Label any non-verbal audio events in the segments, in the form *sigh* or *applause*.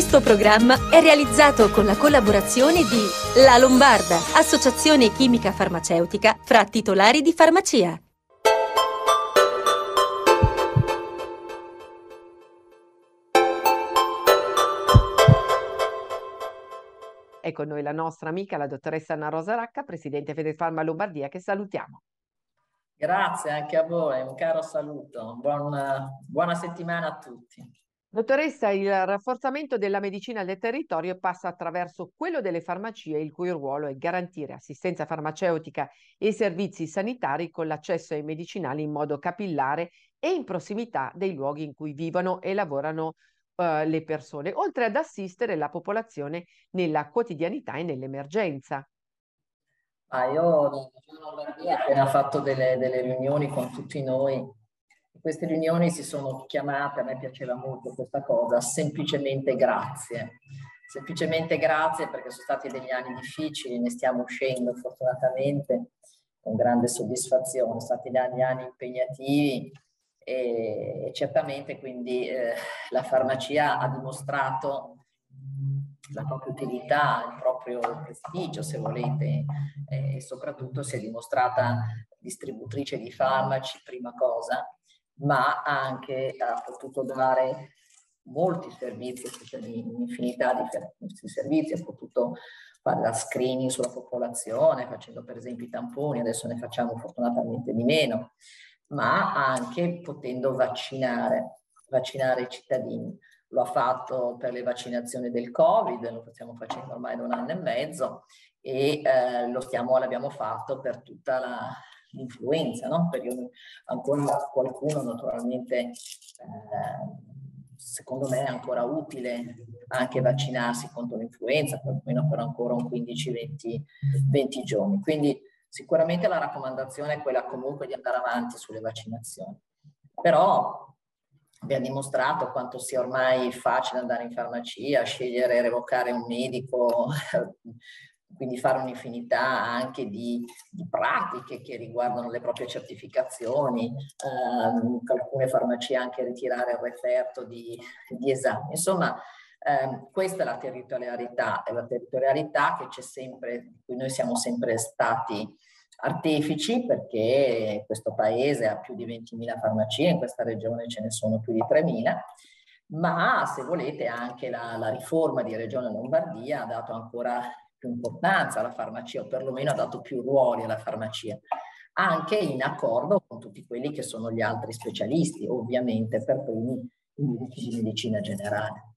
Questo programma è realizzato con la collaborazione di La Lombarda, associazione chimica farmaceutica fra titolari di farmacia. È con noi la nostra amica, la dottoressa Anna Rosa Racca, presidente Federfarma Lombardia, che salutiamo. Grazie anche a voi, un caro saluto, buona, buona settimana a tutti. Dottoressa, il rafforzamento della medicina del territorio passa attraverso quello delle farmacie, il cui ruolo è garantire assistenza farmaceutica e servizi sanitari con l'accesso ai medicinali in modo capillare e in prossimità dei luoghi in cui vivono e lavorano uh, le persone, oltre ad assistere la popolazione nella quotidianità e nell'emergenza. Ah, io ho appena fatto delle, delle riunioni con tutti noi queste riunioni si sono chiamate, a me piaceva molto questa cosa, semplicemente grazie. Semplicemente grazie perché sono stati degli anni difficili, ne stiamo uscendo fortunatamente con grande soddisfazione, sono stati anni, anni impegnativi e certamente quindi eh, la farmacia ha dimostrato la propria utilità, il proprio prestigio, se volete, e soprattutto si è dimostrata distributrice di farmaci, prima cosa, ma anche ha potuto dare molti servizi, un'infinità di servizi, ha potuto fare la screening sulla popolazione, facendo per esempio i tamponi, adesso ne facciamo fortunatamente di meno, ma anche potendo vaccinare, vaccinare i cittadini. Lo ha fatto per le vaccinazioni del Covid, lo stiamo facendo ormai da un anno e mezzo e eh, lo stiamo, l'abbiamo fatto per tutta la, l'influenza, no? perché ancora qualcuno naturalmente, eh, secondo me è ancora utile anche vaccinarsi contro l'influenza, almeno per ancora un 15-20 giorni. Quindi sicuramente la raccomandazione è quella comunque di andare avanti sulle vaccinazioni. Però abbiamo dimostrato quanto sia ormai facile andare in farmacia, scegliere e revocare un medico quindi fare un'infinità anche di, di, pratiche che riguardano le proprie certificazioni, ehm, alcune farmacie anche ritirare il referto di, di esami. Insomma, ehm, questa è la territorialità, è la territorialità che c'è sempre, di cui noi siamo sempre stati artefici perché questo paese ha più di 20.000 farmacie, in questa regione ce ne sono più di 3.000 ma se volete anche la, la riforma di Regione Lombardia ha dato ancora più importanza alla farmacia o perlomeno ha dato più ruoli alla farmacia, anche in accordo con tutti quelli che sono gli altri specialisti, ovviamente per primi i medici di medicina generale.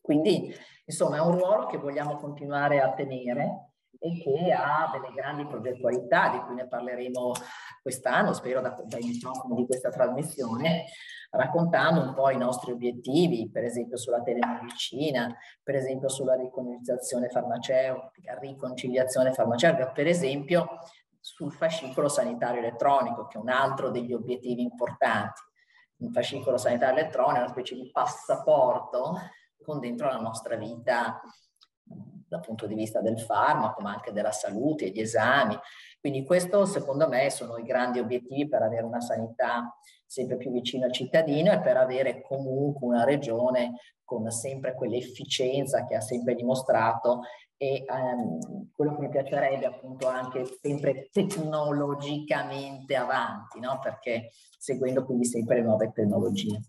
Quindi, insomma, è un ruolo che vogliamo continuare a tenere e che ha delle grandi progettualità di cui ne parleremo quest'anno, spero da, dai microfoni di questa trasmissione, raccontando un po' i nostri obiettivi, per esempio sulla telemedicina, per esempio sulla riconciliazione farmaceutica, riconciliazione farmaceutica, per esempio sul fascicolo sanitario elettronico, che è un altro degli obiettivi importanti. Un fascicolo sanitario elettronico è una specie di passaporto con dentro la nostra vita dal punto di vista del farmaco, ma anche della salute, e gli esami. Quindi questo secondo me sono i grandi obiettivi per avere una sanità sempre più vicina al cittadino e per avere comunque una regione con sempre quell'efficienza che ha sempre dimostrato e um, quello che mi piacerebbe appunto anche sempre tecnologicamente avanti, no? perché seguendo quindi sempre le nuove tecnologie.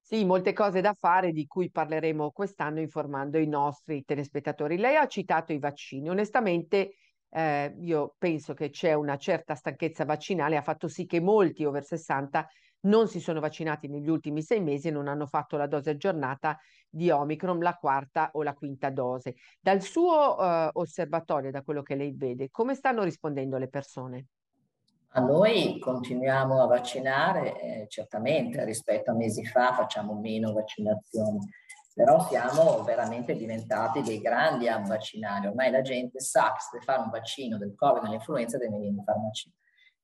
Sì, molte cose da fare di cui parleremo quest'anno informando i nostri telespettatori. Lei ha citato i vaccini. Onestamente, eh, io penso che c'è una certa stanchezza vaccinale, ha fatto sì che molti over 60 non si sono vaccinati negli ultimi sei mesi e non hanno fatto la dose aggiornata di Omicron, la quarta o la quinta dose. Dal suo eh, osservatorio, da quello che lei vede, come stanno rispondendo le persone? A noi continuiamo a vaccinare, eh, certamente rispetto a mesi fa facciamo meno vaccinazioni, però siamo veramente diventati dei grandi a vaccinare. Ormai la gente sa che se fare un vaccino del Covid dell'influenza deve venire in farmacia.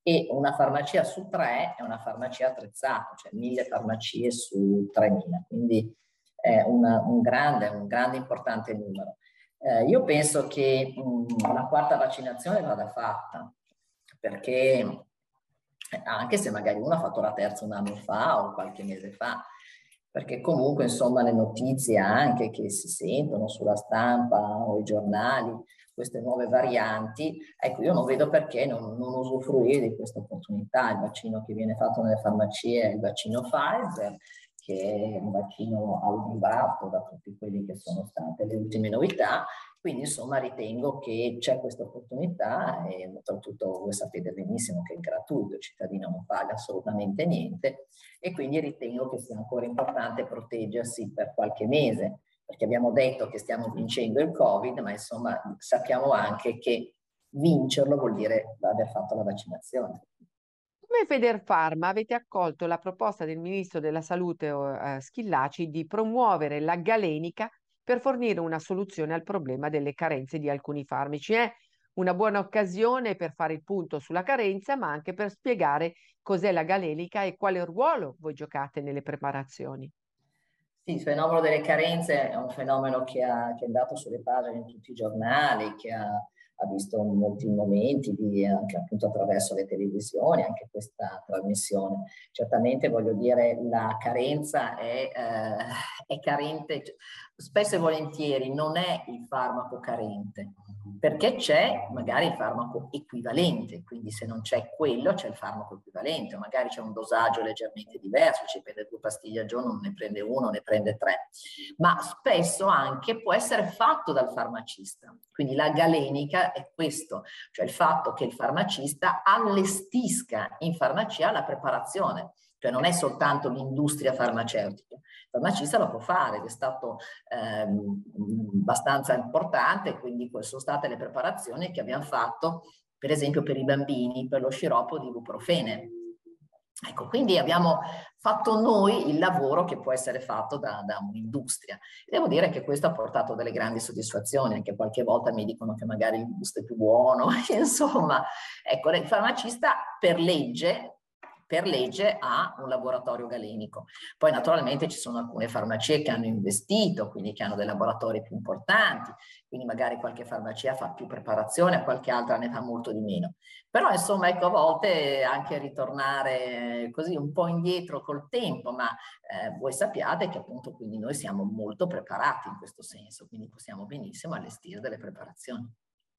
E una farmacia su tre è una farmacia attrezzata, cioè mille farmacie su 3.000, quindi è una, un grande, un grande importante numero. Eh, io penso che mh, la quarta vaccinazione vada fatta, perché anche se magari uno ha fatto la terza un anno fa o qualche mese fa, perché comunque insomma le notizie anche che si sentono sulla stampa o i giornali, queste nuove varianti, ecco io non vedo perché non, non usufruire di questa opportunità, il vaccino che viene fatto nelle farmacie è il vaccino Pfizer, che è un vaccino audiovato da tutti quelli che sono state le ultime novità, quindi insomma ritengo che c'è questa opportunità e oltretutto voi sapete benissimo che è gratuito, il cittadino non paga assolutamente niente e quindi ritengo che sia ancora importante proteggersi per qualche mese, perché abbiamo detto che stiamo vincendo il Covid, ma insomma sappiamo anche che vincerlo vuol dire aver fatto la vaccinazione. Come Federfarma avete accolto la proposta del Ministro della Salute eh, Schillaci di promuovere la galenica per fornire una soluzione al problema delle carenze di alcuni farmaci. È una buona occasione per fare il punto sulla carenza, ma anche per spiegare cos'è la galenica e quale ruolo voi giocate nelle preparazioni. Sì, il fenomeno delle carenze è un fenomeno che, ha, che è andato sulle pagine in tutti i giornali, che ha ha visto molti momenti di, anche appunto attraverso le televisioni, anche questa trasmissione. Certamente voglio dire la carenza è, eh, è carente, spesso e volentieri non è il farmaco carente, perché c'è magari il farmaco equivalente, quindi se non c'è quello c'è il farmaco equivalente, magari c'è un dosaggio leggermente diverso, ci prende due pastiglie al giorno, non ne prende uno, ne prende tre, ma spesso anche può essere fatto dal farmacista. Quindi la galenica è questo, cioè il fatto che il farmacista allestisca in farmacia la preparazione cioè non è soltanto l'industria farmaceutica. Il farmacista lo può fare ed è stato ehm, abbastanza importante, quindi sono state le preparazioni che abbiamo fatto, per esempio per i bambini, per lo sciroppo di ibuprofene. Ecco, quindi abbiamo fatto noi il lavoro che può essere fatto da, da un'industria. Devo dire che questo ha portato delle grandi soddisfazioni, anche qualche volta mi dicono che magari il gusto è più buono, *laughs* insomma, ecco, il farmacista per legge per legge ha un laboratorio galenico. Poi naturalmente ci sono alcune farmacie che hanno investito, quindi che hanno dei laboratori più importanti, quindi magari qualche farmacia fa più preparazione, qualche altra ne fa molto di meno. Però insomma ecco a volte anche ritornare così un po' indietro col tempo, ma eh, voi sappiate che appunto quindi noi siamo molto preparati in questo senso, quindi possiamo benissimo allestire delle preparazioni.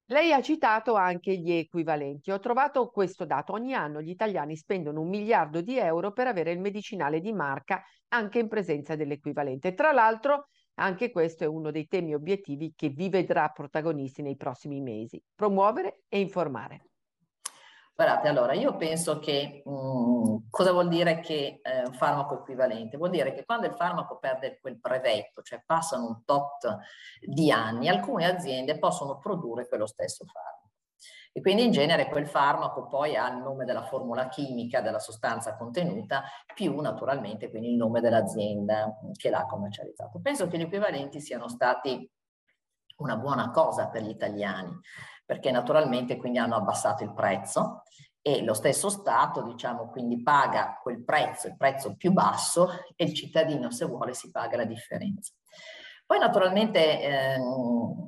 Lei ha citato anche gli equivalenti. Ho trovato questo dato. Ogni anno gli italiani spendono un miliardo di euro per avere il medicinale di marca anche in presenza dell'equivalente. Tra l'altro, anche questo è uno dei temi obiettivi che vi vedrà protagonisti nei prossimi mesi. Promuovere e informare. Guardate, allora io penso che mh, mm, cosa vuol dire che eh, un farmaco equivalente? Vuol dire che quando il farmaco perde quel brevetto, cioè passano un tot di anni, alcune aziende possono produrre quello stesso farmaco. E quindi in genere quel farmaco poi ha il nome della formula chimica, della sostanza contenuta, più naturalmente quindi il nome dell'azienda che l'ha commercializzato. Penso che gli equivalenti siano stati una buona cosa per gli italiani, perché naturalmente quindi hanno abbassato il prezzo e lo stesso Stato, diciamo, quindi paga quel prezzo, il prezzo più basso e il cittadino, se vuole, si paga la differenza. Poi naturalmente eh,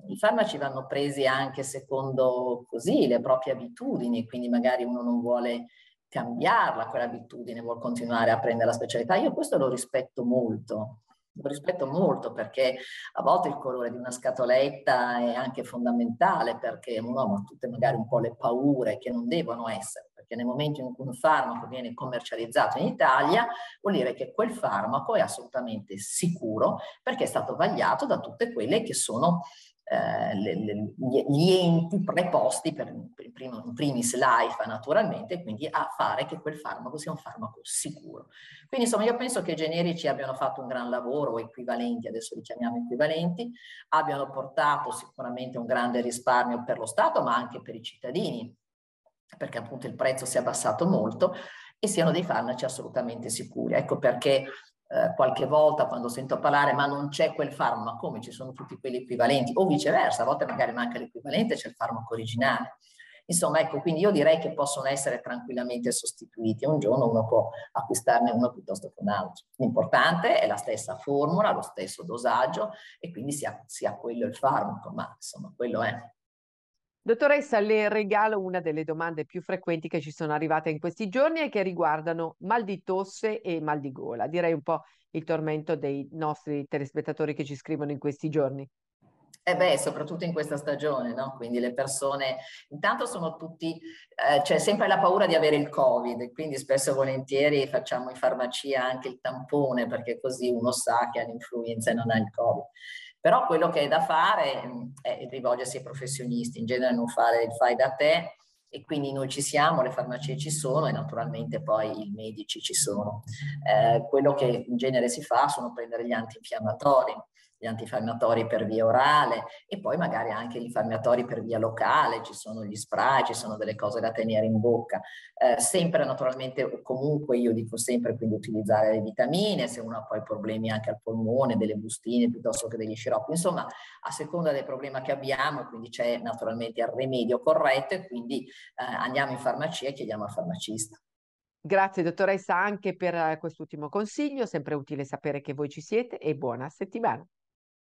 i farmaci vanno presi anche secondo così le proprie abitudini, quindi magari uno non vuole cambiarla quell'abitudine, vuole continuare a prendere la specialità. Io questo lo rispetto molto, lo rispetto molto perché a volte il colore di una scatoletta è anche fondamentale perché uno ha tutte magari un po' le paure che non devono essere, perché nel momento in cui un farmaco viene commercializzato in Italia vuol dire che quel farmaco è assolutamente sicuro perché è stato vagliato da tutte quelle che sono eh, le, le, gli enti preposti per, per primo, in primis l'AIFA naturalmente, quindi a fare che quel farmaco sia un farmaco sicuro. Quindi insomma io penso che i generici abbiano fatto un gran lavoro, o equivalenti, adesso li chiamiamo equivalenti, abbiano portato sicuramente un grande risparmio per lo Stato ma anche per i cittadini, perché appunto il prezzo si è abbassato molto e siano dei farmaci assolutamente sicuri. Ecco perché eh, qualche volta quando sento parlare ma non c'è quel farmaco, ma come ci sono tutti quelli equivalenti o viceversa, a volte magari manca l'equivalente c'è il farmaco originale. Insomma, ecco, quindi io direi che possono essere tranquillamente sostituiti. Un giorno uno può acquistarne uno piuttosto che un altro. L'importante è la stessa formula, lo stesso dosaggio e quindi sia, sia quello il farmaco, ma insomma, quello è. Dottoressa, le regalo una delle domande più frequenti che ci sono arrivate in questi giorni e che riguardano mal di tosse e mal di gola. Direi un po' il tormento dei nostri telespettatori che ci scrivono in questi giorni. Eh beh, soprattutto in questa stagione, no? Quindi le persone, intanto sono tutti, eh, c'è sempre la paura di avere il Covid, quindi spesso e volentieri facciamo in farmacia anche il tampone perché così uno sa che ha l'influenza e non ha il Covid. Però quello che è da fare mm, è rivolgersi ai professionisti, in genere non fare il fai da te e quindi noi ci siamo, le farmacie ci sono e naturalmente poi i medici ci sono. Eh, quello che in genere si fa sono prendere gli antinfiammatori gli antinfiammatori per via orale e poi magari anche gli infiammatori per via locale, ci sono gli spray, ci sono delle cose da tenere in bocca. Eh, sempre naturalmente, comunque io dico sempre quindi utilizzare le vitamine, se uno ha poi problemi anche al polmone, delle bustine piuttosto che degli sciroppi, insomma a seconda del problema che abbiamo, quindi c'è naturalmente il rimedio corretto e quindi eh, andiamo in farmacia e chiediamo al farmacista. Grazie dottoressa anche per eh, quest'ultimo consiglio, sempre utile sapere che voi ci siete e buona settimana.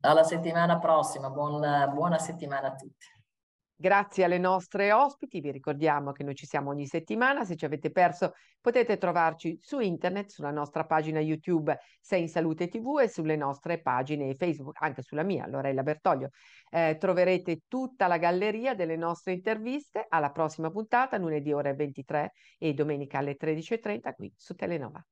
Alla settimana prossima, buon, buona settimana a tutti. Grazie alle nostre ospiti, vi ricordiamo che noi ci siamo ogni settimana, se ci avete perso potete trovarci su internet, sulla nostra pagina YouTube Sei in Salute TV e sulle nostre pagine Facebook, anche sulla mia, Lorella Bertoglio. Eh, troverete tutta la galleria delle nostre interviste alla prossima puntata, lunedì ore 23 e domenica alle 13.30 qui su Telenova.